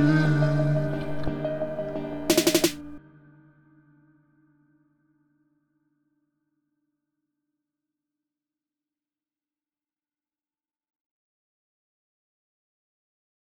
you.